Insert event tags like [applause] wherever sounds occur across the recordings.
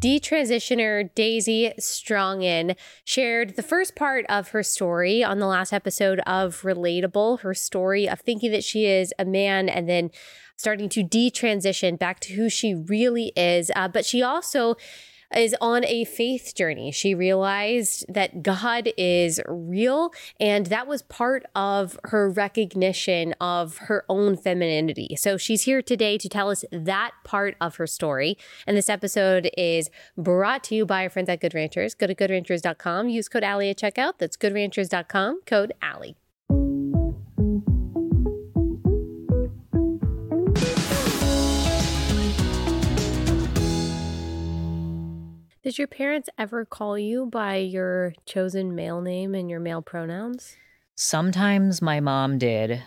Detransitioner Daisy Strongin shared the first part of her story on the last episode of Relatable, her story of thinking that she is a man and then starting to detransition back to who she really is. Uh, but she also is on a faith journey. She realized that God is real, and that was part of her recognition of her own femininity. So she's here today to tell us that part of her story. And this episode is brought to you by our friends at Good Ranchers. Go to goodranchers.com, use code Allie at checkout. That's goodranchers.com, code Allie. Did your parents ever call you by your chosen male name and your male pronouns? Sometimes my mom did.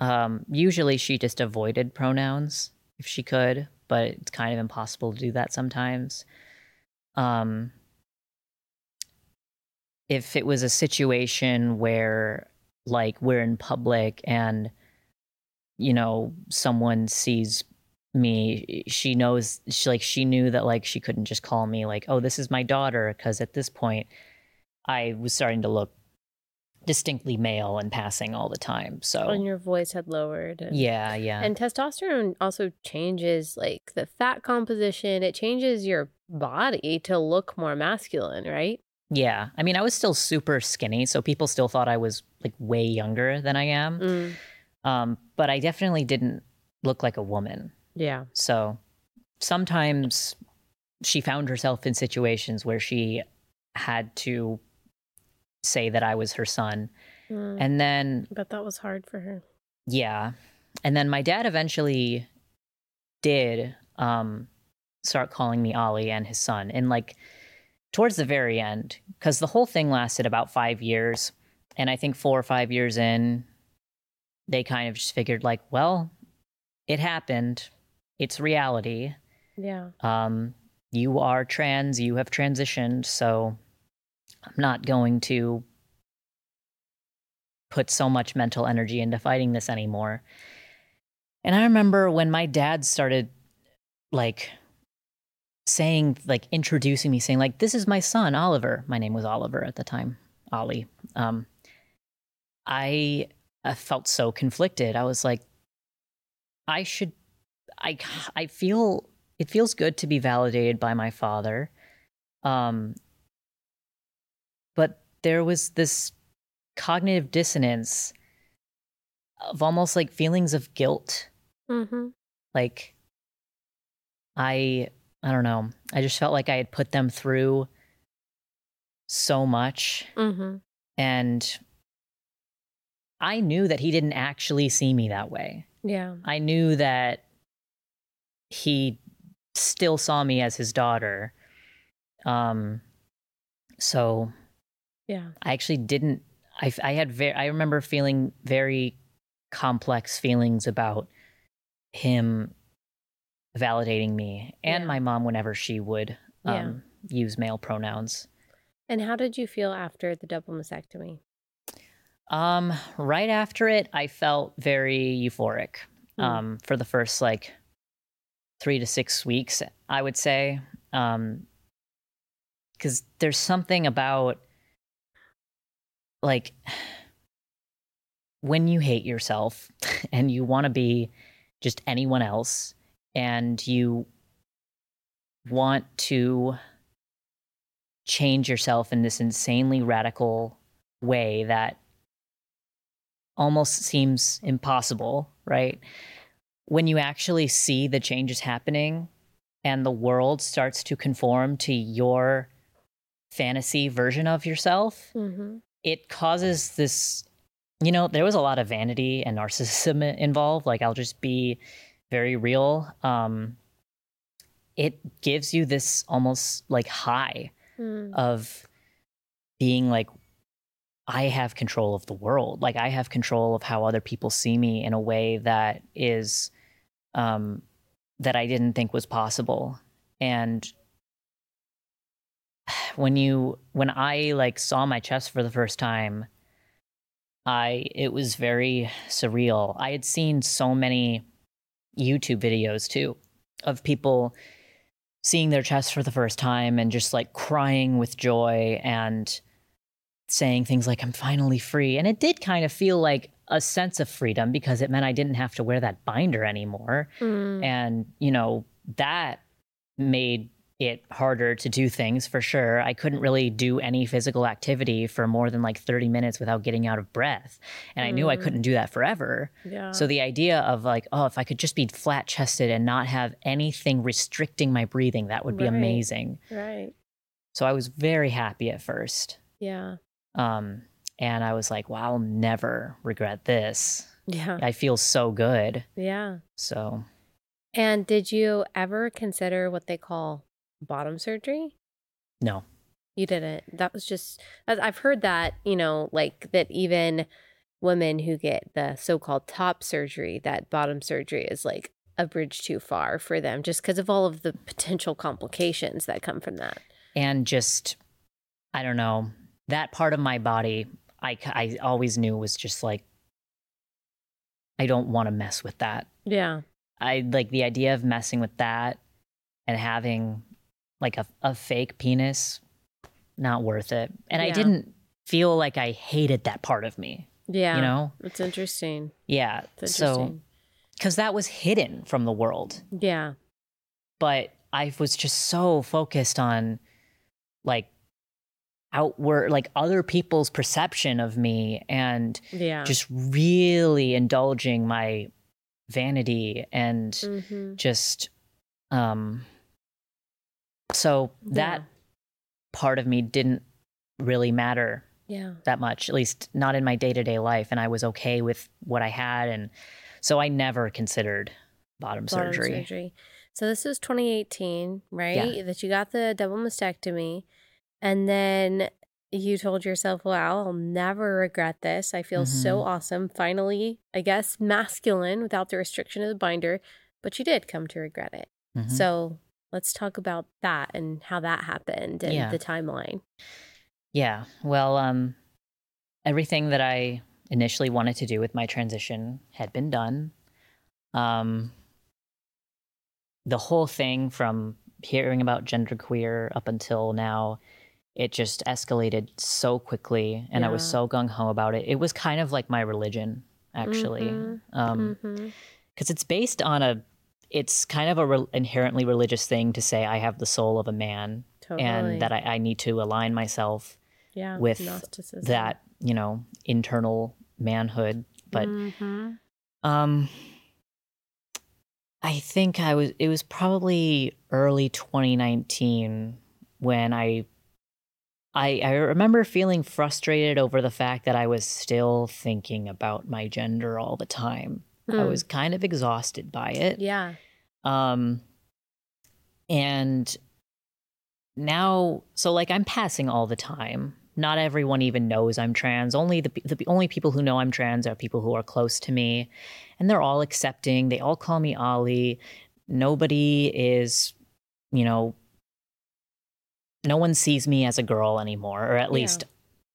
Um, usually she just avoided pronouns if she could, but it's kind of impossible to do that sometimes. Um, if it was a situation where, like, we're in public and, you know, someone sees me she knows she like she knew that like she couldn't just call me like oh this is my daughter because at this point i was starting to look distinctly male and passing all the time so and your voice had lowered and, yeah yeah. and testosterone also changes like the fat composition it changes your body to look more masculine right? Yeah i mean i was still super skinny so people still thought i was like way younger than i am. Mm, um but i definitely didn't look like a woman yeah So sometimes she found herself in situations where she had to say that I was her son. Mm, And then, but that was hard for her yeah. And then my dad eventually did um, start calling me Ollie and his son. And like towards the very end, because the whole thing lasted about five years. And I think four or five years in, they kind of just figured, like, well, it happened. It's reality. yeah um, you are trans, you have transitioned, so I'm not going to put so much mental energy into fighting this anymore. And I remember when my dad started like saying, like introducing me, saying, like, this is my son, Oliver. My name was Oliver at the time, Ollie. Um, I, I felt so conflicted. I was like, I should, I, I feel it feels good to be validated by my father. Um, but there was this cognitive dissonance of almost like feelings of guilt. mm-hmm. Like, I, I don't know. I just felt like I had put them through so much. Mm-hmm. And I knew that he didn't actually see me that way. yeah I knew that he still saw me as his daughter. Um, so yeah I actually didn't. I I had very. I remember feeling very complex feelings about him validating me and Yeah. my mom whenever she would um, use male pronouns. and how did you feel after the double mastectomy Um, right after it, I felt very euphoric. Mm. Um, for the first like three to six weeks, I would say. Um, because there's something about like when you hate yourself [laughs] and you want to be just anyone else and you want to change yourself in this insanely radical way that almost seems impossible, right? When you actually see the changes happening and the world starts to conform to your fantasy version of yourself, mm-hmm. it causes this you know there was a lot of vanity and narcissism involved like i'll just be very real um it gives you this almost like high Mm. of being like i have control of the world like i have control of how other people see me in a way that is um that i didn't think was possible and [sighs] when you when i like saw my chest for the first time i it was very surreal i had seen so many youtube videos too of people seeing their chest for the first time and just like crying with joy and saying things like, I'm finally free. And it did kind of feel like a sense of freedom because it meant I didn't have to wear that binder anymore. Mm. And, you know, that made it harder to do things for sure. I couldn't really do any physical activity for more than like 30 minutes without getting out of breath. And I knew I Mm. couldn't do that forever. Yeah. So the idea of like, oh, if I could just be flat chested and not have anything restricting my breathing, that would be Right. amazing. right. So I was very happy at first. Yeah. Um, and I was like, wow, I'll never regret this. Yeah. I feel so good. Yeah. So And did you ever consider what they call bottom surgery? no. You didn't. That was just, I've heard that, you know, like that even women who get the so called top surgery, that bottom surgery is like a bridge too far for them just because of all of the potential complications that come from that. And just, I don't know, that part of my body, I, I always knew was just like, I don't want to mess with that. Yeah. I like the idea of messing with that and having like a, a fake penis, not worth it. And I didn't feel like I hated that part of me, Yeah. you know? It's interesting. Yeah. It's So, because that was hidden from the world. yeah. But I was just so focused on like outward, like other people's perception of me and Yeah. just really indulging my vanity and hmm just um so that part of me didn't really matter Yeah. that much at least not in my day-to-day life and i was okay with what i had and so i never considered bottom, bottom surgery. So this was 2018, right? yeah. That you got the double mastectomy. And then you told yourself, wow, I'll never regret this. I feel so Mm-hmm. awesome. Finally, I guess masculine without the restriction of the binder, but you did come to regret it. Mhm. So let's talk about that and how that happened and Yeah. the timeline. yeah well um everything that i initially wanted to do with my transition had been done um the whole thing from hearing about genderqueer up until now it just escalated so quickly and i was so gung-ho about it it was kind of like my religion actually Mhm. um hmm because it's based on a it's kind of a re- inherently religious thing to say i have the soul of a man Totally. and that I, I need to align myself yeah, with Gnosticism. that you know internal manhood but Mhm. um i think i was it was probably early 2019 when i i i remember feeling frustrated over the fact that i was still thinking about my gender all the time i Mm. was kind of exhausted by it yeah. um and now so like i'm passing all the time not everyone even knows i'm trans only the, the only people who know i'm trans are people who are close to me and they're all accepting they all call me Ollie. nobody is you know no one sees me as a girl anymore or at Yeah. least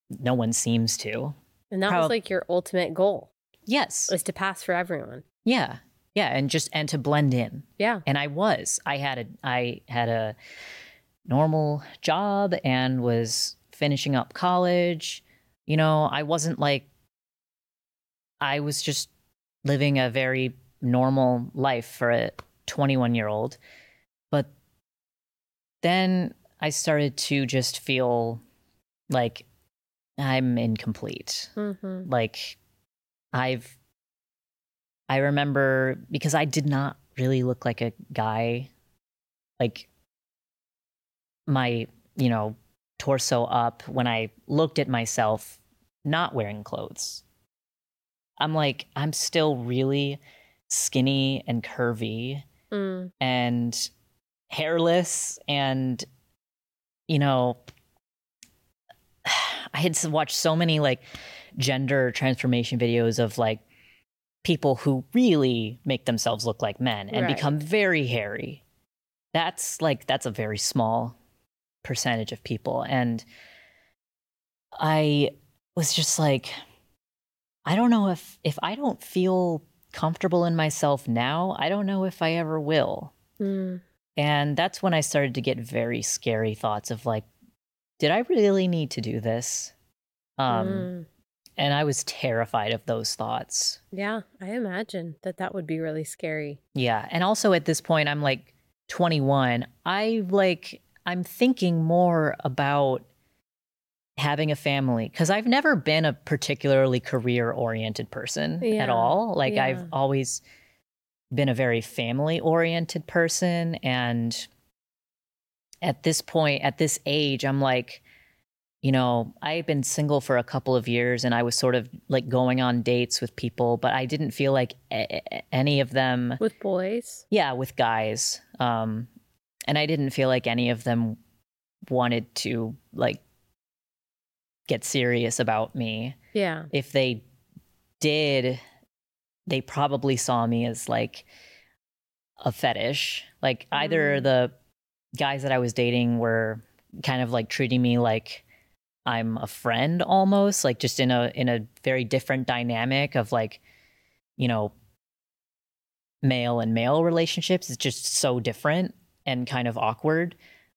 no one seems to And that Prob- was like your ultimate goal yes was to pass for everyone. yeah yeah and just and to blend in Yeah. and I was. I had a I had a normal job and was finishing up college. You know, I wasn't like I was just living a very normal life for a 21 year old. But then I started to just feel like I'm incomplete Mm-hmm. like i've i remember because i did not really look like a guy like my you know torso up when i looked at myself not wearing clothes i'm like i'm still really skinny and curvy Mm. and hairless and you know [sighs] i had watched so many like gender transformation videos of like people who really make themselves look like men and Right. become very hairy that's like that's a very small percentage of people and i was just like i don't know if if i don't feel comfortable in myself now i don't know if i ever will Mm. And that's when I started to get very scary thoughts of like, did I really need to do this? Um, Mm. And I was terrified of those thoughts. Yeah, I imagine that that would be really scary. Yeah. And also at this point, I'm like 21. I like, I'm thinking more about having a family because I've never been a particularly career oriented person Yeah, at all. Like, yeah. I've always been a very family oriented person. And at this point, at this age, I'm like, you know, I've been single for a couple of years and I was sort of like going on dates with people, but I didn't feel like a- any of them, With boys? yeah, with guys. Um, and I didn't feel like any of them wanted to like get serious about me. Yeah. If they did, they probably saw me as like a fetish. Like either Mm. the guys that I was dating were kind of like treating me like I'm a friend almost, like just in a in a very different dynamic of like, you know, male and male relationships is just so different and kind of awkward.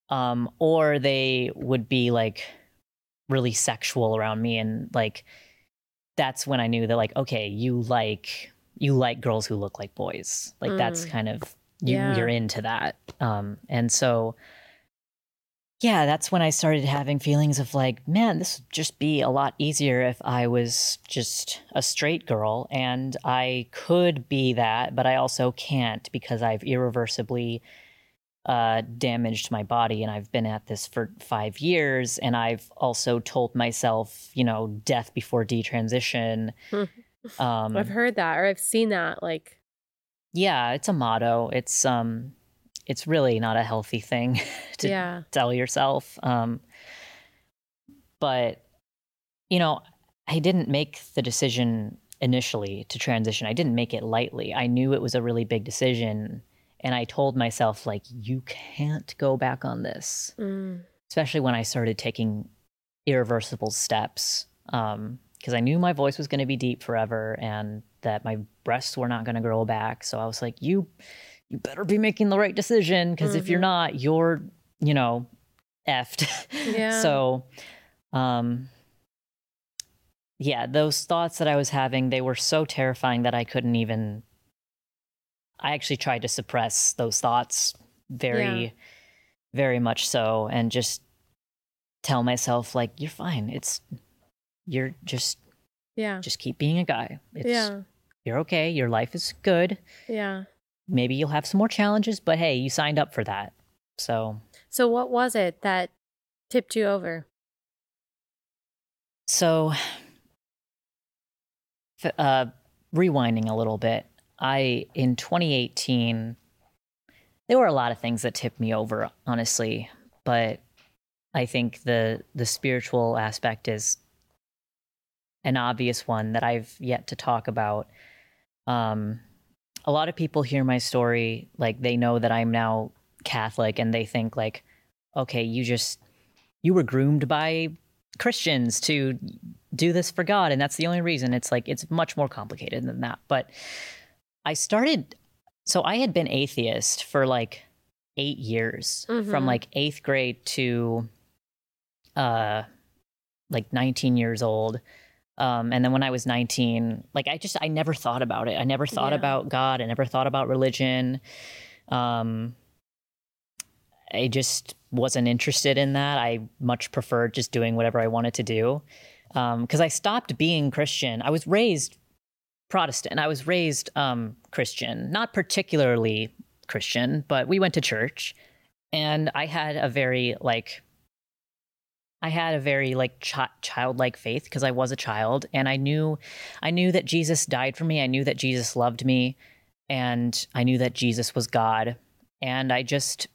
Um, or they would be like really sexual around me and like that's when I knew that like, okay, you like you like girls who look like boys. Like that's Mm. kind of you Yeah. you're into that. Um and so yeah, that's when I started having feelings of like, man, this would just be a lot easier if I was just a straight girl. And I could be that, but I also can't because I've irreversibly uh, damaged my body. And I've been at this for five years. And I've also told myself, you know, death before detransition. Um, I've heard that or I've seen that. Like, yeah, it's a motto. It's, um, it's really not a healthy thing [laughs] to yeah. tell yourself. Um, but, you know, I didn't make the decision initially to transition. I didn't make it lightly. I knew it was a really big decision. And I told myself, like, you can't go back on this, Mm. especially when I started taking irreversible steps. Um, because I knew my voice was going to be deep forever and that my breasts were not going to grow back. So I was like, you, you better be making the right decision because if you're Mhm. not, you're, you know, effed. [laughs] Yeah. so, um, yeah, those thoughts that I was having, they were so terrifying that I couldn't even. I actually tried to suppress those thoughts very, Yeah. very much so, and just tell myself like, "You're fine. It's, you're just, Yeah. just keep being a guy. It's, Yeah. you're okay. Your life is good. Yeah. Maybe you'll have some more challenges, but hey, you signed up for that. So, So, what was it that tipped you over? So, uh, rewinding a little bit, I in 2018, there were a lot of things that tipped me over, honestly, but I think the the spiritual aspect is an obvious one that I've yet to talk about. Um, a lot of people hear my story, like they know that I'm now Catholic, and they think like, okay, you just you were groomed by Christians to do this for God, and that's the only reason. It's like it's much more complicated than that. But I started, so I had been atheist for like eight years, Mhm. from like eighth grade to uh like 19 years old. Um, and then when I was 19, like I just I never thought about it. I never thought Yeah. about God. I never thought about religion. Um, I just wasn't interested in that. I much preferred just doing whatever I wanted to do. Because I stopped being Christian. I was raised Protestant. I was raised um, Christian, not particularly Christian, but we went to church, and I had a very like. I had a very like chi- childlike faith because I was a child, and I knew, I knew that Jesus died for me. I knew that Jesus loved me, and I knew that Jesus was God, and I just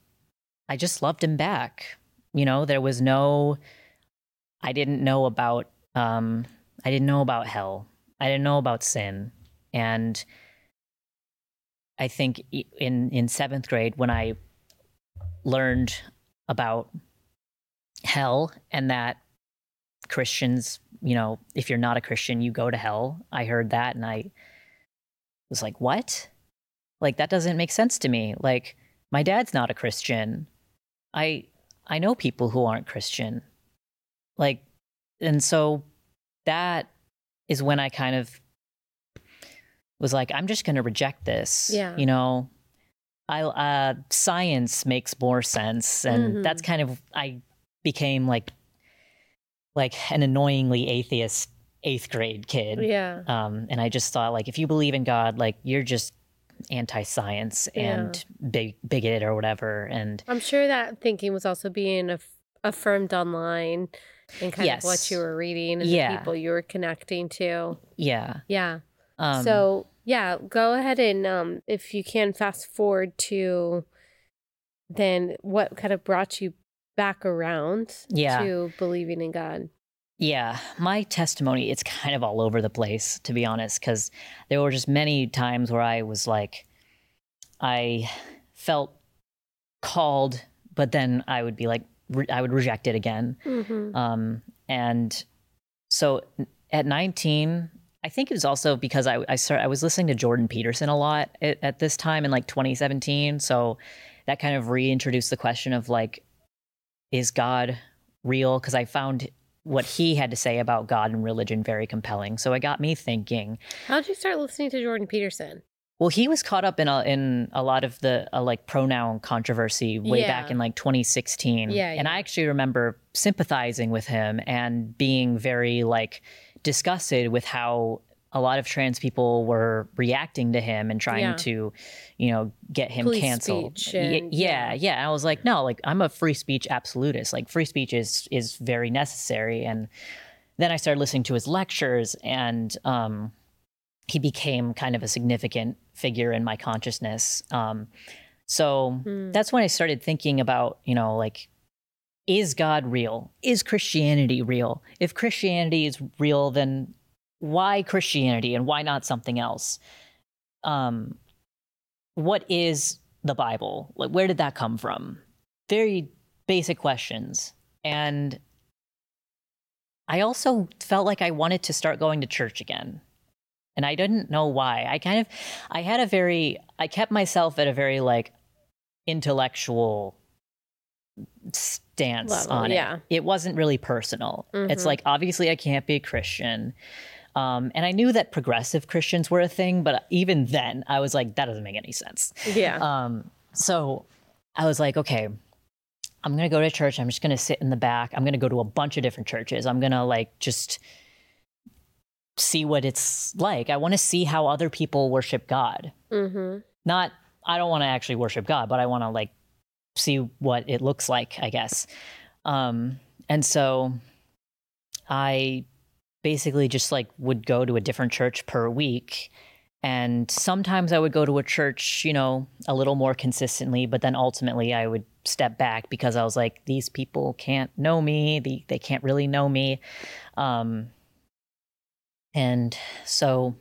I just loved him back. You know, there was no I didn't know about um I didn't know about hell. I didn't know about sin. And I think in in 7th grade when I learned about hell and that Christians, you know, if you're not a Christian, you go to hell. I heard that and I was like, "What?" Like that doesn't make sense to me. Like my dad's not a Christian. I I know people who aren't Christian. Like and so that is when I kind of was like I'm just going to reject this. Yeah. You know, I uh science makes more sense and Mhm. that's kind of I became like like an annoyingly atheist 8th grade kid. Yeah. Um, and I just thought, like, if you believe in God, like, you're just anti-science and big bigot or whatever. And I'm sure that thinking was also being aff- affirmed online and kind of what you were reading and Yeah. the people you were connecting to. yeah, Yeah. um, so yeah, go ahead and um, if you can fast forward to then what kind of brought you back around Yeah. to believing in God. yeah, my testimony, it's kind of all over the place, to be honest, because there were just many times where I was like, I felt called, but then I would be like, re- I would reject it again. Mm-hmm. Um, and so at 19, I think it was also because I I, started, I was listening to Jordan Peterson a lot at, at this time in like 2017. So that kind of reintroduced the question of like, is God real? Because I found what he had to say about God and religion very compelling. So it got me thinking. How did you start listening to Jordan Peterson? Well, he was caught up in a in a lot of the uh, like pronoun controversy way Yeah. back in like 2016. Yeah, and yeah. I actually remember sympathizing with him and being very like disgusted with how a lot of trans people were reacting to him and trying Yeah. to, you know, get him Police canceled. speech Y- and- yeah, yeah. And I was like, no, like I'm a free speech absolutist. Like free speech is is very necessary. And then I started listening to his lectures and um he became kind of a significant figure in my consciousness. Um, so Hmm. that's when I started thinking about, you know, like, is God real? Is Christianity real? If Christianity is real, then why Christianity and why not something else? Um, what is the Bible? Like, where did that come from? Very basic questions. And I also felt like I wanted to start going to church again and I didn't know why. I kind of I had a very I kept myself at a very like intellectual stance Level, on yeah. it. It wasn't really personal. It's Mhm. like obviously I can't be a Christian. Um, and I knew that progressive Christians were a thing, but even then I was like, that doesn't make any sense. Yeah. Um, so I was like, okay, I'm gonna go to church. I'm just gonna sit in the back. I'm gonna go to a bunch of different churches. I'm gonna like just see what it's like. I want to see how other people worship God. mm-hmm. Not, I don't want to actually worship God, but I want to like see what it looks like, I guess. Um, and so I basically just like would go to a different church per week. And sometimes I would go to a church, you know, a little more consistently, but then ultimately I would step back because I was like, these people can't know me. They, they can't really know me. Um, and so,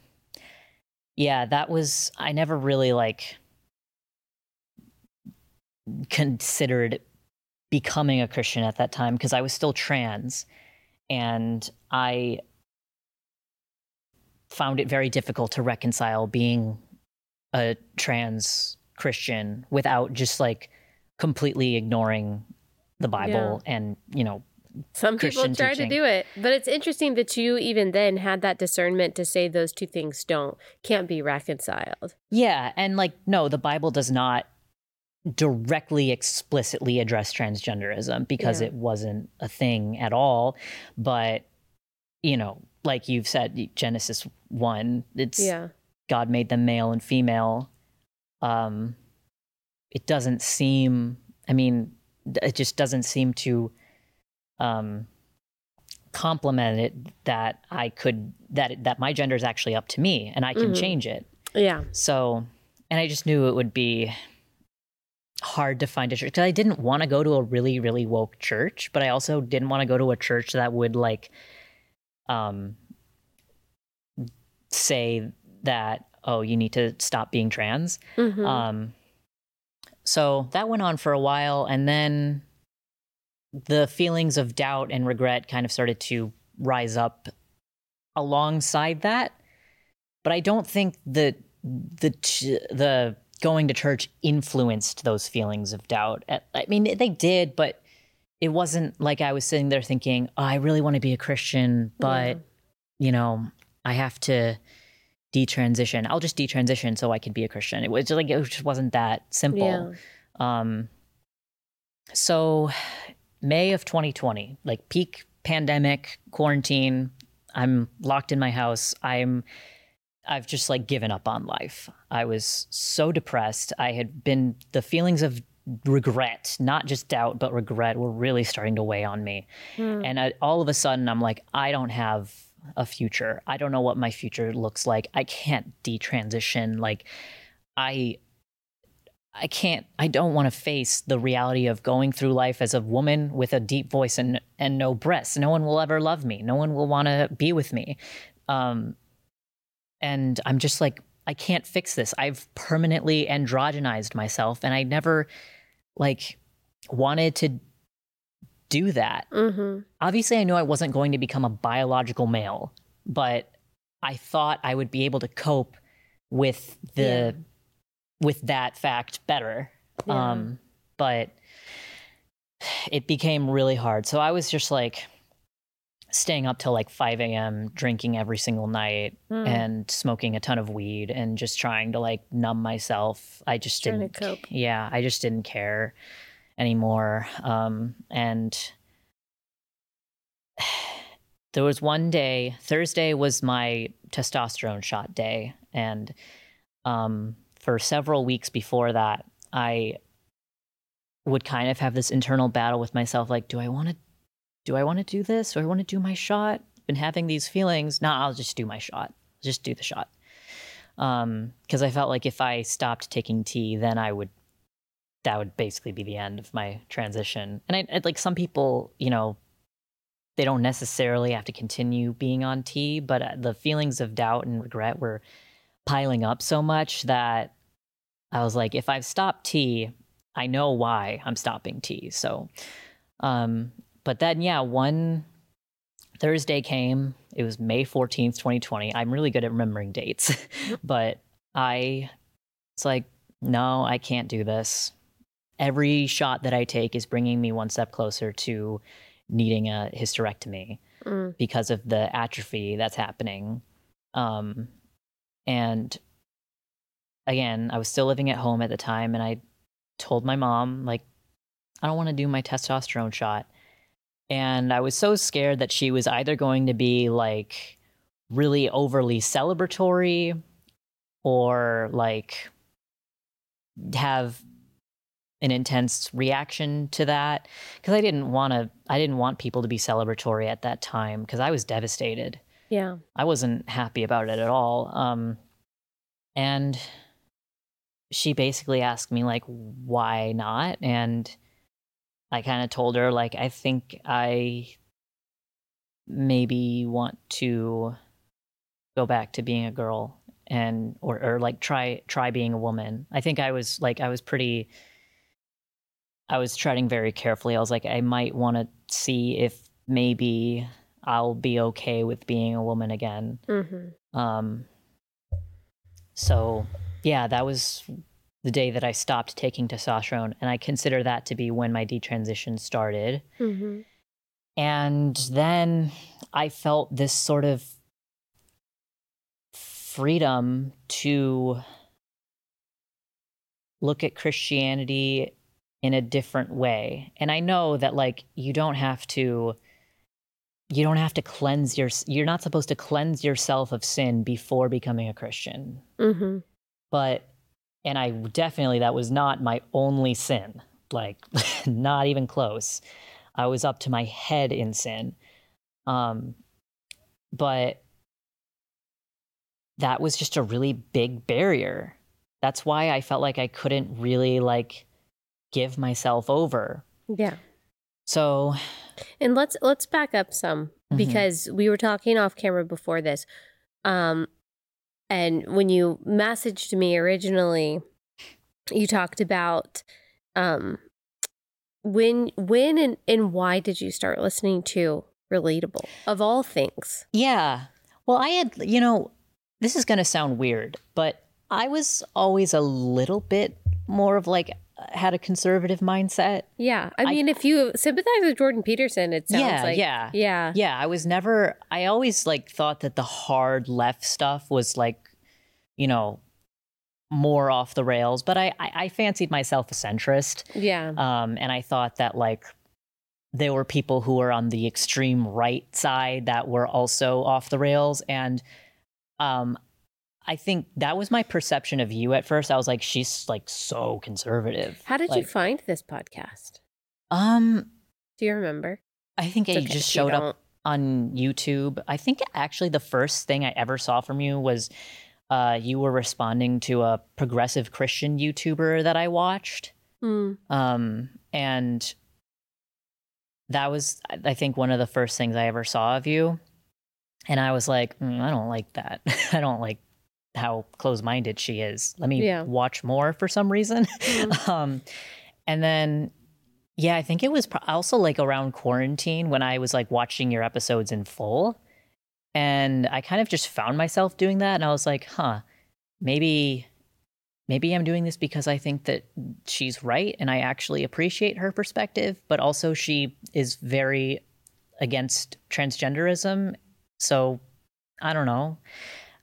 yeah, that was, I never really like considered becoming a Christian at that time because I was still trans and I found it very difficult to reconcile being a trans Christian without just like completely ignoring the Bible and, you know, Some Christian people try teaching. to do it, but it's interesting that you even then had that discernment to say those two things don't can't be reconciled. Yeah, and like no, the Bible does not directly explicitly address transgenderism because Yeah. it wasn't a thing at all, but you know, like you've said Genesis 1, it's Yeah. God made them male and female. Um it doesn't seem I mean, it just doesn't seem to um complement it that I could that that my gender is actually up to me and I can Mhm. change it. Yeah. So, and I just knew it would be hard to find a church because I didn't want to go to a really, really woke church, but I also didn't want to go to a church that would like, um, say that oh you need to stop being trans. Mhm. Um, so that went on for a while, and then the feelings of doubt and regret kind of started to rise up alongside that. But I don't think that the the going to church influenced those feelings of doubt. I mean, they did, but it wasn't like I was sitting there thinking, oh, I really want to be a Christian, but, yeah. you know, I have to detransition. I'll just detransition so I can be a Christian. It was just like, it just wasn't that simple. Yeah. Um, so, May of 2020, like peak pandemic, quarantine, I'm locked in my house. I'm I've just like given up on life. I was so depressed. I had been the feelings of regret, not just doubt, but regret were really starting to weigh on me. Hmm. And I, all of a sudden, I'm like, I don't have a future. I don't know what my future looks like. I can't detransition. Like, I. I can't I don't want to face the reality of going through life as a woman with a deep voice and and no breasts. No one will ever love me. No one will want to be with me. Um, and I'm just like, I can't fix this. I've permanently androgenized myself, and I never like wanted to do that. Mm-hmm. Obviously, I knew I wasn't going to become a biological male, but I thought I would be able to cope with the yeah. with that fact better. Yeah. Um, but it became really hard. So I was just like staying up till like 5 a.m., drinking every single night mm. and smoking a ton of weed and just trying to like numb myself. I just trying didn't, cope. yeah, I just didn't care anymore. Um, and [sighs] there was one day, Thursday was my testosterone shot day. And um, for several weeks before that, I would kind of have this internal battle with myself like, do I want to do I want to do this? Do I want to do my shot? Been having these feelings. Nah, I'll just do my shot. Just do the shot. Um, because I felt like if I stopped taking T, then I would that would basically be the end of my transition. And I, I like some people, you know, they don't necessarily have to continue being on T, but uh, the feelings of doubt and regret were piling up so much that I was like, if I've stopped T, I know why I'm stopping T. So, um, but then, yeah, one Thursday came. It was May 14th, 2020. I'm really good at remembering dates, [laughs] but I, it's like, no, I can't do this. Every shot that I take is bringing me one step closer to needing a hysterectomy mm. because of the atrophy that's happening. Um, and again, I was still living at home at the time, and I told my mom, like, I don't want to do my testosterone shot. And I was so scared that she was either going to be like really overly celebratory or like have an intense reaction to that because I didn't want to I didn't want people to be celebratory at that time because I was devastated. Yeah. I wasn't happy about it at all. Um and she basically asked me like why not and I kind of told her like I think I maybe want to go back to being a girl and or or like try try being a woman. I think I was like I was pretty I was treading very carefully. I was like I might want to see if maybe I'll be okay with being a woman again. Mm-hmm. Um so yeah, that was the day that I stopped taking testosterone. And I consider that to be when my detransition started. Mm-hmm. And then I felt this sort of freedom to look at Christianity in a different way. And I know that, like, you don't have to. You don't have to cleanse your. You're not supposed to cleanse yourself of sin before becoming a Christian. Mm-hmm. But and I definitely, that was not my only sin, like, [laughs] not even close. I was up to my head in sin. Um, but that was just a really big barrier. That's why I felt like I couldn't really like give myself over. Yeah. So and let's let's back up some mm-hmm. because we were talking off camera before this. Um and when you messaged me originally, you talked about um, when when and, and why did you start listening to relatable of all things? Yeah. Well i had you know this is going to sound weird but I was always a little bit more of like had a conservative mindset. Yeah. I I- mean, if you sympathize with Jordan Peterson, it sounds Yeah, like. yeah. Yeah. Yeah, I was never I always like thought that the hard left stuff was like, you know, more off the rails, but I I, I fancied myself a centrist. Yeah. Um and I thought that like there were people who were on the extreme right side that were also off the rails and um I think that was my perception of you at first. I was like she's like so conservative. How did you find this podcast? Um Do you remember? I think It's it okay just showed up on YouTube. I think actually the first thing I ever saw from you was uh, you were responding to a progressive Christian YouTuber that I watched. Mm. Um, and that was, I I think, one of the first things I ever saw of you. And I was like, "Mm, I don't like that. [laughs] I don't like how close minded she is. Let me Yeah. watch more for some reason. Mhm. [laughs] um, and then, yeah, I think it was pro- also like around quarantine when I was like watching your episodes in full. And I kind of just found myself doing that. And I was like, huh, maybe, maybe I'm doing this because I think that she's right and I actually appreciate her perspective, but also she is very against transgenderism. So I don't know.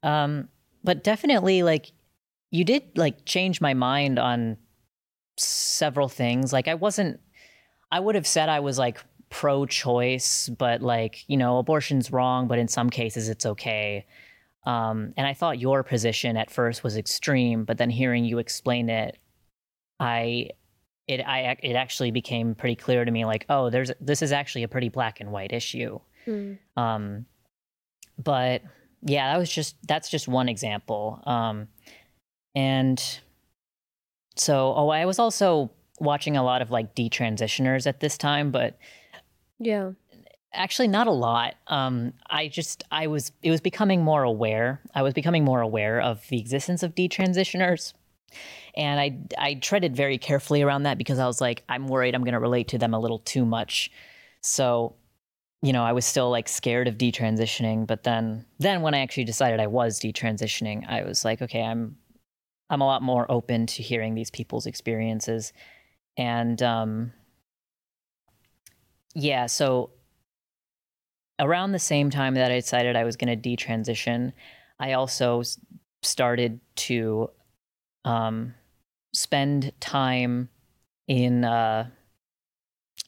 Um, but definitely like you did like change my mind on several things. Like I wasn't I would have said I was like pro choice, but like, you know, abortion's wrong, but in some cases it's okay. Um, and I thought your position at first was extreme, but then hearing you explain it, I it I it actually became pretty clear to me like, oh, there's this is actually a pretty black and white issue. Mm. Um, but yeah, that was just that's just one example. Um, and so, oh, I was also watching a lot of like detransitioners at this time, but Yeah. actually not a lot. Um, I just I was it was becoming more aware. I was becoming more aware of the existence of detransitioners. And I I treaded very carefully around that because I was like, I'm worried I'm gonna relate to them a little too much. So, you know, I was still like scared of detransitioning, but then then when I actually decided I was detransitioning, I was like, okay, I'm I'm a lot more open to hearing these people's experiences. And um yeah, so around the same time that I decided I was going to detransition, I also started to um, spend time in uh,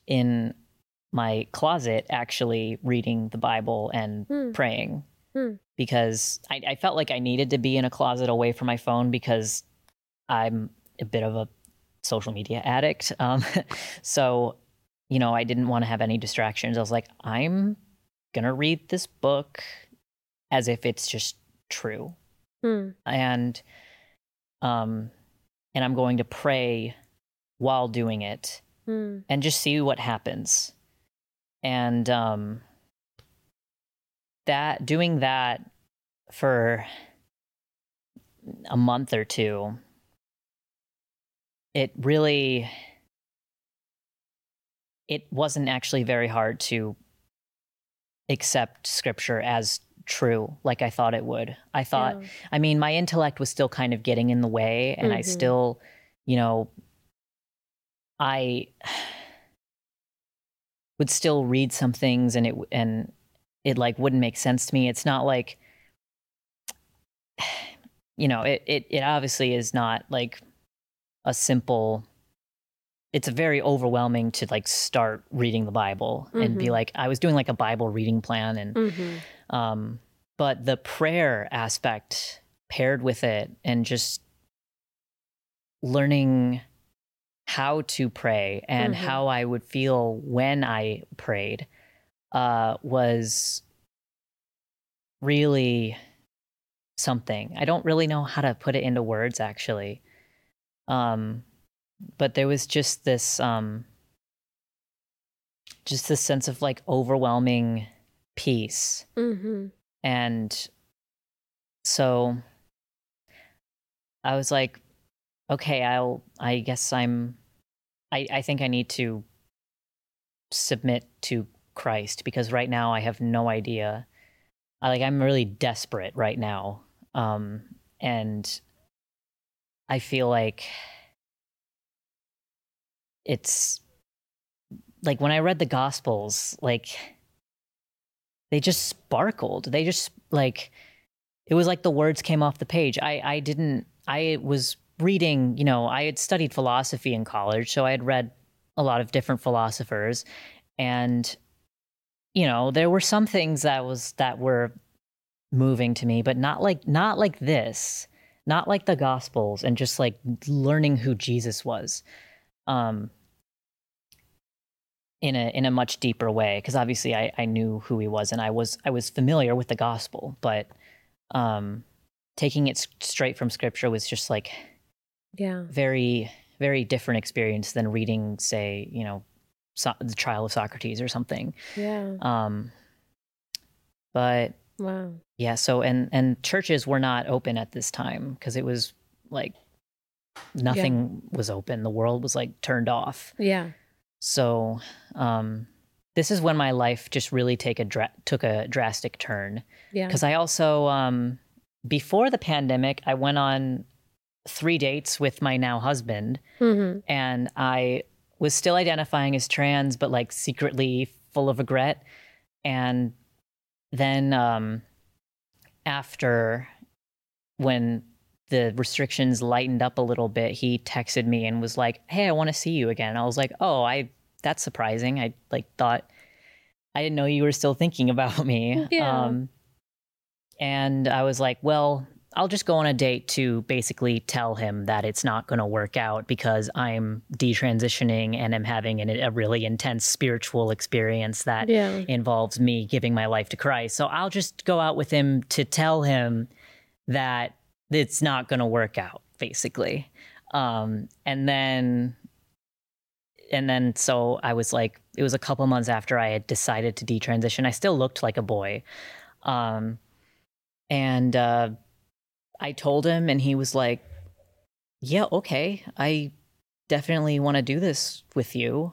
in my closet, actually reading the Bible and Hmm. praying, Hmm. because I, I felt like I needed to be in a closet away from my phone because I'm a bit of a social media addict. [laughs] Um, so, you know, I didn't want to have any distractions. I was like, I'm gonna read this book as if it's just true Hmm. and um and i'm going to pray while doing it Hmm. and just see what happens and um that doing that for a month or two it really it wasn't actually very hard to accept scripture as true like I thought it would. I thought Yeah. I mean my intellect was still kind of getting in the way and I Mhm. still, you know, I would still read some things and it and it like wouldn't make sense to me. It's not like [sighs] you know, it it it obviously is not like a simple it's very overwhelming to like start reading the Bible and be Mhm. like I was doing like a Bible reading plan and Mhm. um, but the prayer aspect paired with it and just learning how to pray and Mhm. how I would feel when I prayed uh, was really something. I don't really know how to put it into words actually. Um, but there was just this um, just this sense of like overwhelming peace Mhm. and so I was like, okay, I'll, I guess I'm, I, I think I need to submit to Christ because right now I have no idea. I like, I'm really desperate right now. Um, and I feel like it's like when I read the Gospels, like they just sparkled. They just like it was like the words came off the page. I I didn't I was reading, you know, I had studied philosophy in college, so I had read a lot of different philosophers and you know, there were some things that was that were moving to me, but not like not like this. Not like the gospels and just like learning who Jesus was. Um in a in a much deeper way because obviously I, I knew who he was and I was I was familiar with the gospel but um taking it straight from scripture was just like yeah very very different experience than reading say you know so- the trial of Socrates or something yeah um but wow yeah so and and churches were not open at this time because it was like nothing yeah. was open the world was like turned off yeah so um, this is when my life just really take a dra- took a drastic turn. Yeah. Because I also um, before the pandemic, I went on three dates with my now husband, mm-hmm. and I was still identifying as trans, but like secretly full of regret. And then um, after when the restrictions lightened up a little bit, he texted me and was like, "Hey, I want to see you again." I was like, "Oh, I that's surprising. I like thought I didn't know you were still thinking about me." Yeah. Um, and I was like, "Well, I'll just go on a date to basically tell him that it's not going to work out because I'm detransitioning and I'm having an, a really intense spiritual experience that yeah. involves me giving my life to Christ. So I'll just go out with him to tell him that it's not going to work out basically um, and then and then so i was like it was a couple months after i had decided to detransition i still looked like a boy um, and uh, i told him and he was like yeah okay. I definitely want to do this with you.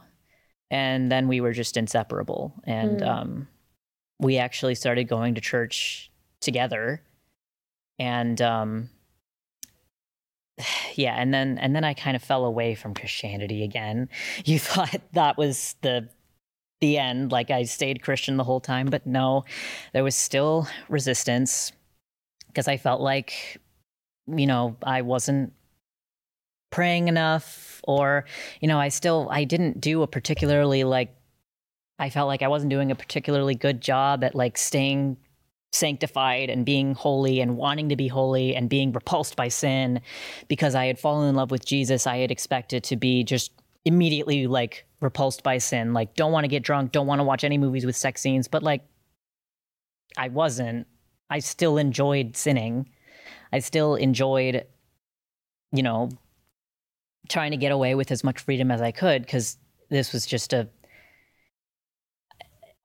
And then we were just inseparable. And Mm. um, we actually started going to church together. And um [sighs] yeah and then and then i kind of fell away from christianity again. [laughs] You thought that was the the end. Like i stayed christian the whole time but no there was still resistance because i felt like you know i wasn't praying enough or you know i still i didn't do a particularly like i felt like i wasn't doing a particularly good job at like staying sanctified and being holy and wanting to be holy and being repulsed by sin because I had fallen in love with Jesus. I had expected to be just immediately like repulsed by sin, like don't want to get drunk, don't want to watch any movies with sex scenes, but like I wasn't. I still enjoyed sinning. I still enjoyed, you know, trying to get away with as much freedom as I could because this was just a.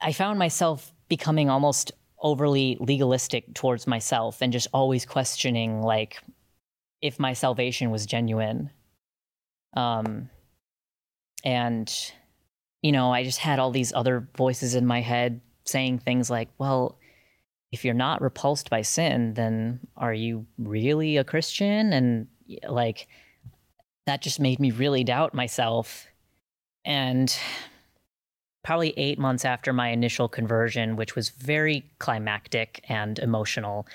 I found myself becoming almost overly legalistic towards myself and just always questioning like if my salvation was genuine um and you know i just had all these other voices in my head saying things like well if you're not repulsed by sin then are you really a christian? And like that just made me really doubt myself. And probably eight months after my initial conversion, which was very climactic and emotional,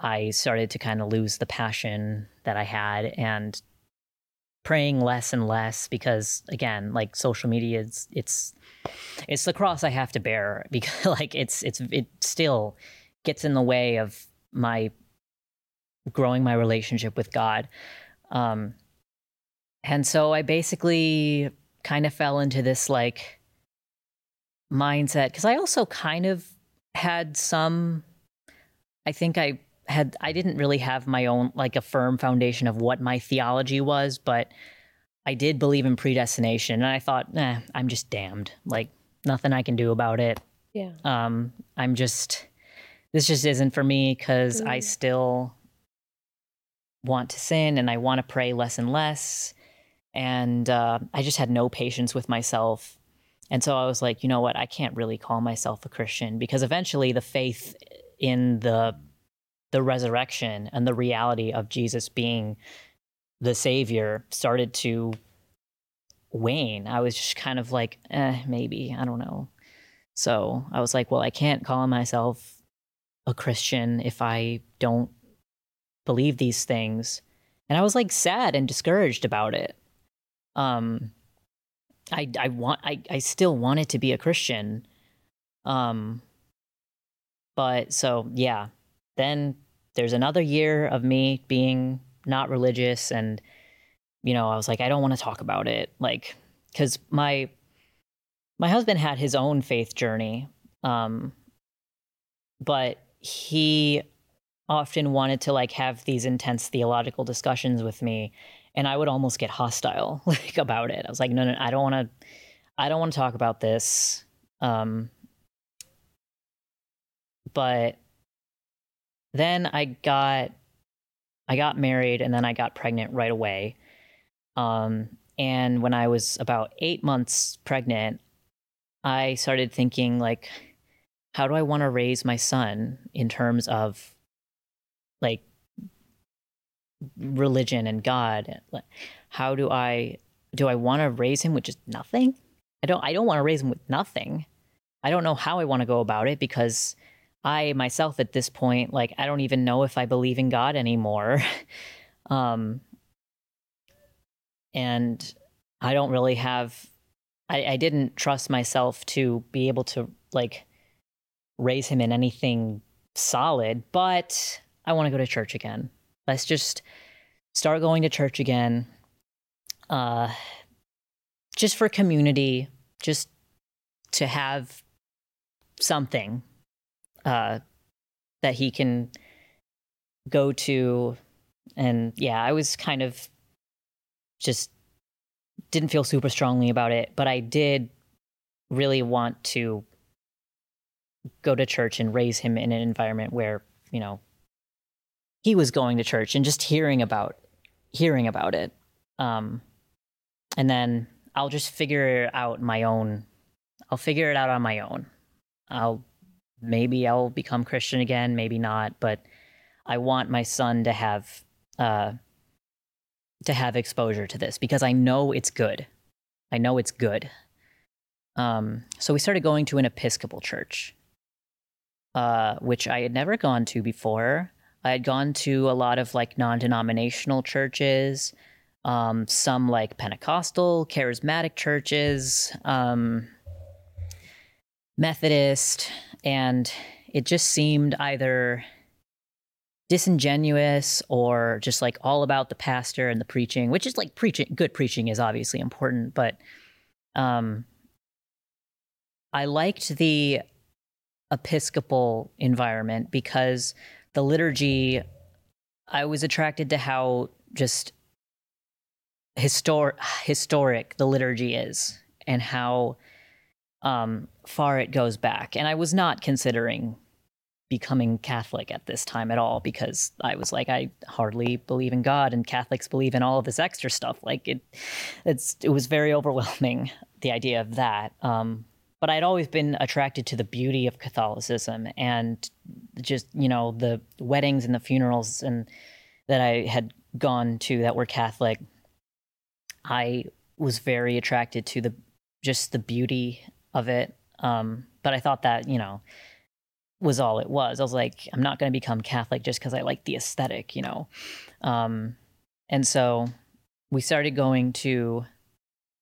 I started to kind of lose the passion that I had and praying less and less because again, like social media is it's it's the cross I have to bear [laughs] because like it's it's it still gets in the way of my growing my relationship with God. Um and so I basically kind of fell into this like mindset because I also kind of had some I think I had I didn't really have my own like a firm foundation of what my theology was, but I did believe in predestination and I thought, nah, I'm just damned. Like nothing I can do about it. Yeah. Um I'm just this just isn't for me because I Mm. still want to sin and I want to pray less and less. And uh, I just had no patience with myself. And so I was like, you know what? I can't really call myself a Christian because eventually the faith in the the resurrection and the reality of Jesus being the savior started to wane. I was just kind of like, eh, maybe, I don't know. So I was like, well, I can't call myself a Christian if I don't believe these things. And I was like sad and discouraged about it. Um I I want I, I still wanted to be a Christian. Um but so yeah. Then there's another year of me being not religious and you know, I was like, I don't want to talk about it. Like, cause my, my husband had his own faith journey. Um, but he often wanted to like have these intense theological discussions with me and I would almost get hostile [laughs] like about it. I was like, no, no, I don't want to, I don't want to talk about this. Um, but then I got, I got married and then I got pregnant right away. Um, and when I was about eight months pregnant, I started thinking, like, how do I want to raise my son in terms of like religion and God? How do I do I want to raise him with just nothing? I don't I don't want to raise him with nothing. I don't know how I want to go about it because I myself at this point like I don't even know if I believe in God anymore. [laughs] um and I don't really have I, I didn't trust myself to be able to like raise him in anything solid, but I want to go to church again. Let's just start going to church again. Uh just for community, just to have something uh that he can go to and yeah, I was kind of just didn't feel super strongly about it, but I did really want to go to church and raise him in an environment where, you know, he was going to church and just hearing about hearing about it. Um and then I'll just figure out my own I'll figure it out on my own. I'll maybe I'll become Christian again, maybe not, but I want my son to have uh to have exposure to this because I know it's good. I know it's good. Um, so we started going to an Episcopal church, uh, which I had never gone to before. I had gone to a lot of like non denominational churches, um, some like Pentecostal, charismatic churches, um, Methodist, and it just seemed either disingenuous or just like all about the pastor and the preaching, which is like preaching good preaching is obviously important, but um I liked the episcopal environment because the liturgy I was attracted to how just historic historic the liturgy is and how um, far it goes back. And I was not considering becoming Catholic at this time at all because I was like, I hardly believe in God, and Catholics believe in all of this extra stuff. Like it, it's it was very overwhelming the idea of that. Um, but I'd always been attracted to the beauty of Catholicism and just you know the weddings and the funerals and that I had gone to that were Catholic. I was very attracted to the just the beauty of it. Um, but I thought that you know was all it was. I was like, I'm not going to become Catholic just because I like the aesthetic, you know. Um, and so we started going to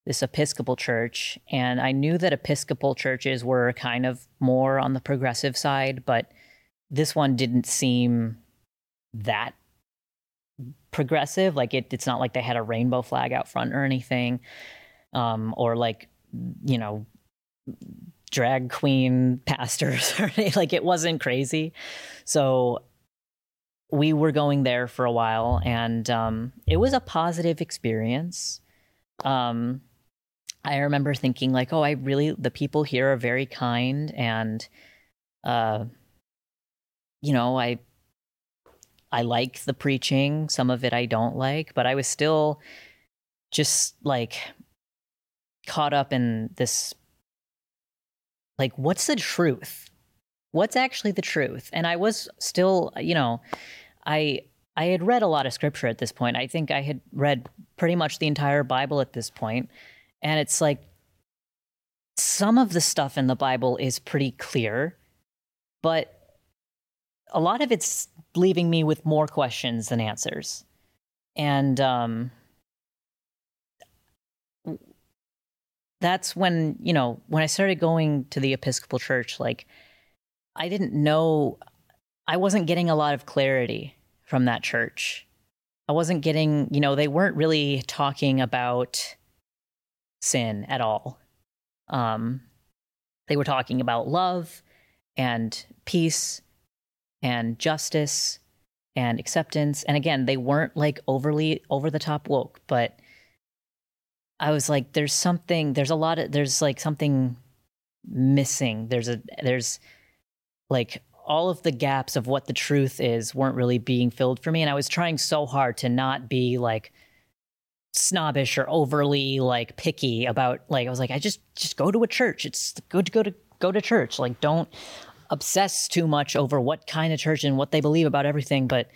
this Episcopal church, and I knew that Episcopal churches were kind of more on the progressive side, but this one didn't seem that progressive. Like it, it's not like they had a rainbow flag out front or anything, um, or like you know drag queen [laughs] pastors or like it wasn't crazy. So we were going there for a while and um, it was a positive experience. Um, I remember thinking like, oh, I really the people here are very kind and uh you know, I I like the preaching, some of it I don't like, but I was still just like caught up in this like what's the truth? What's actually the truth? And i was still you know i I had read a lot of scripture at this point. I think I had read pretty much the entire Bible at this point, and it's like some of the stuff in the Bible is pretty clear, but a lot of it's leaving me with more questions than answers. And um, that's when, you know, when I started going to the Episcopal Church, like, I didn't know, I wasn't getting a lot of clarity from that church. I wasn't getting, you know, they weren't really talking about sin at all. Um, they were talking about love and peace and justice and acceptance. And again, they weren't like overly over the top woke, but I was like, there's something, there's a lot of, there's like something missing. There's a, there's like all of the gaps of what the truth is weren't really being filled for me. And I was trying so hard to not be like, snobbish or overly like picky about like I was like I just just go to a church. It's good to go to go to church. Like don't obsess too much over what kind of church and what they believe about everything, but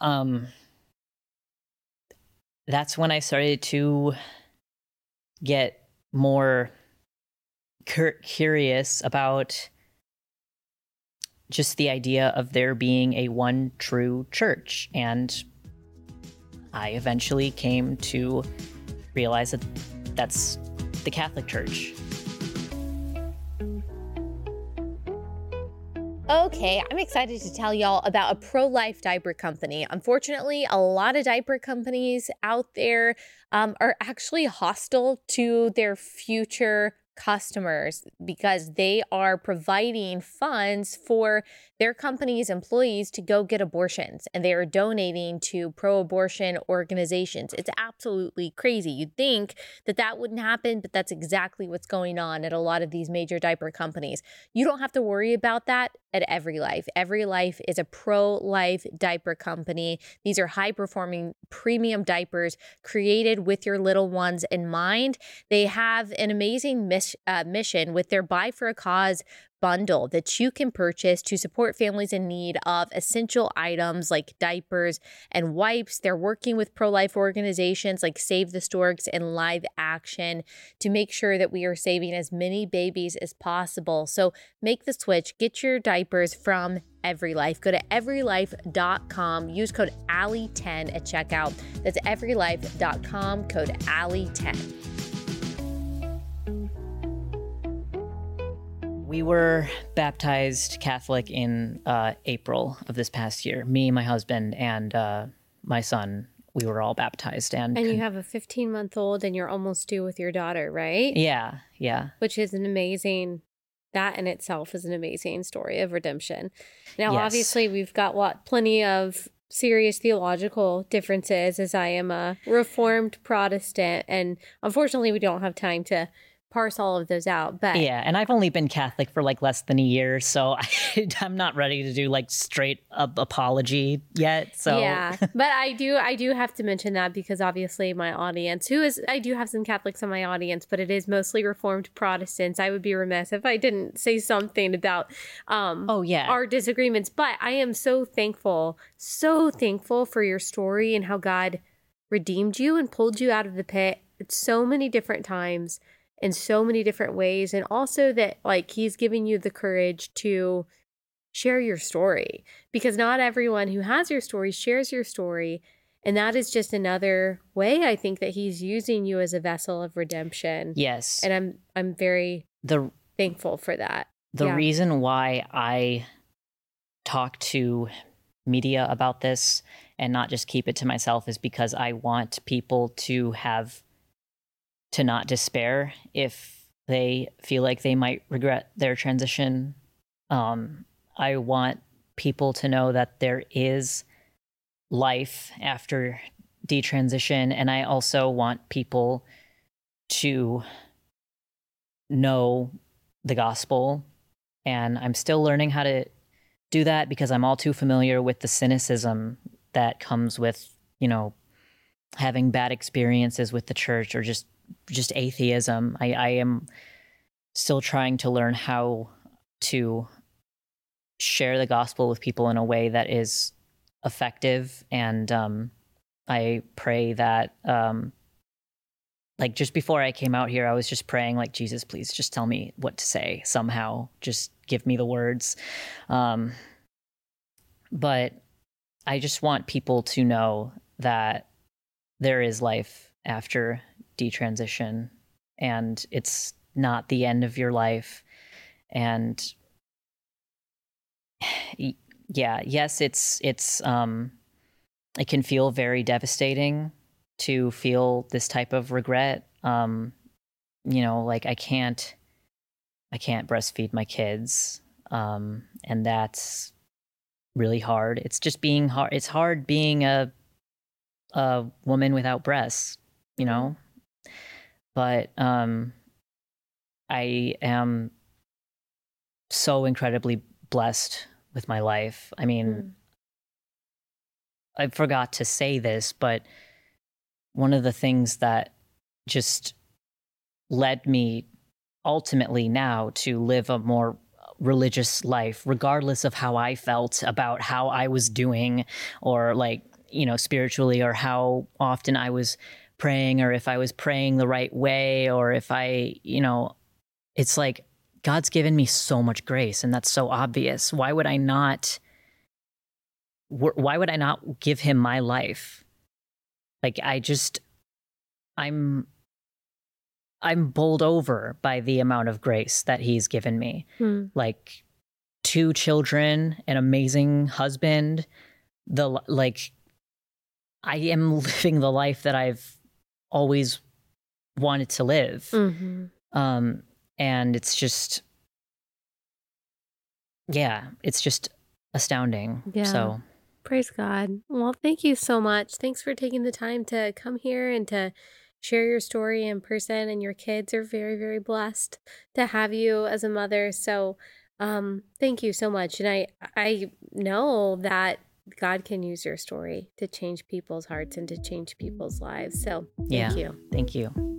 um that's when I started to get more cur- curious about just the idea of there being a one true church and I eventually came to realize that that's the Catholic Church. Okay, I'm excited to tell y'all about a pro life diaper company. Unfortunately, a lot of diaper companies out there um, are actually hostile to their future customers because they are providing funds for their company's employees to go get abortions and they are donating to pro abortion organizations. It's absolutely crazy. You'd think that that wouldn't happen, but that's exactly what's going on at a lot of these major diaper companies. You don't have to worry about that at EveryLife. Every Life is a pro life diaper company. These are high performing premium diapers created with your little ones in mind. They have an amazing miss, uh, mission with their Buy for a Cause bundle that you can purchase to support families in need of essential items like diapers and wipes. They're working with pro life organizations like Save the Storks and Live Action to make sure that we are saving as many babies as possible. So make the switch, get your diapers from EveryLife. Go to everylife.com, use code ALLIE10 at checkout. That's everylife.com, code ALLIE10. We were baptized Catholic in uh, April of this past year. Me, my husband, and uh, my son. We were all baptized, and and you have a 15 month old, and you're almost due with your daughter, right? Yeah, yeah. Which is an amazing. That in itself is an amazing story of redemption. Now, yes. obviously, we've got what plenty of serious theological differences, as I am a Reformed Protestant, and unfortunately, we don't have time to parse all of those out. But yeah, and I've only been Catholic for like less than a year, so [laughs] I, am not ready to do like straight up apology yet. So yeah, [laughs] but I do I do have to mention that because obviously my audience, who is I do have some Catholics in my audience, but it is mostly Reformed Protestants. I would be remiss if I didn't say something about um oh yeah our disagreements. But I am so thankful, so thankful for your story and how God redeemed you and pulled you out of the pit at so many different times in so many different ways and also that like he's giving you the courage to share your story because not everyone who has your story shares your story and that is just another way i think that he's using you as a vessel of redemption yes and i'm i'm very the thankful for that the yeah. reason why i talk to media about this and not just keep it to myself is because i want people to have to not despair if they feel like they might regret their transition. Um, I want people to know that there is life after detransition. And I also want people to know the gospel. And I'm still learning how to do that because I'm all too familiar with the cynicism that comes with, you know, having bad experiences with the church or just just atheism. I, I am still trying to learn how to share the gospel with people in a way that is effective. And um I pray that um like just before I came out here I was just praying like Jesus please just tell me what to say somehow. Just give me the words. Um but I just want people to know that there is life after detransition and it's not the end of your life. And yeah yes it's it's um it can feel very devastating to feel this type of regret. Um you know like i can't i can't breastfeed my kids um and that's really hard. It's just being hard it's hard being a a woman without breasts you know but um i am so incredibly blessed with my life. I mean, mm. I forgot to say this, but one of the things that just led me ultimately now to live a more religious life, regardless of how I felt about how I was doing or like, you know, spiritually or how often I was praying or if I was praying the right way or if I, you know, it's like God's given me so much grace and that's so obvious. Why would I not why would I not give him my life? Like I just I'm I'm bowled over by the amount of grace that he's given me. Hmm. Like two children, an amazing husband, the like I am [laughs] living the life that I've always wanted to live. Mm-hmm. Um and it's just yeah it's just astounding. Yeah. So praise god. Well thank you so much. Thanks for taking the time to come here and to share your story in person and your kids are very very blessed to have you as a mother. So um thank you so much. And i i know that god can use your story to change people's hearts and to change people's lives. So thank yeah, you. Thank you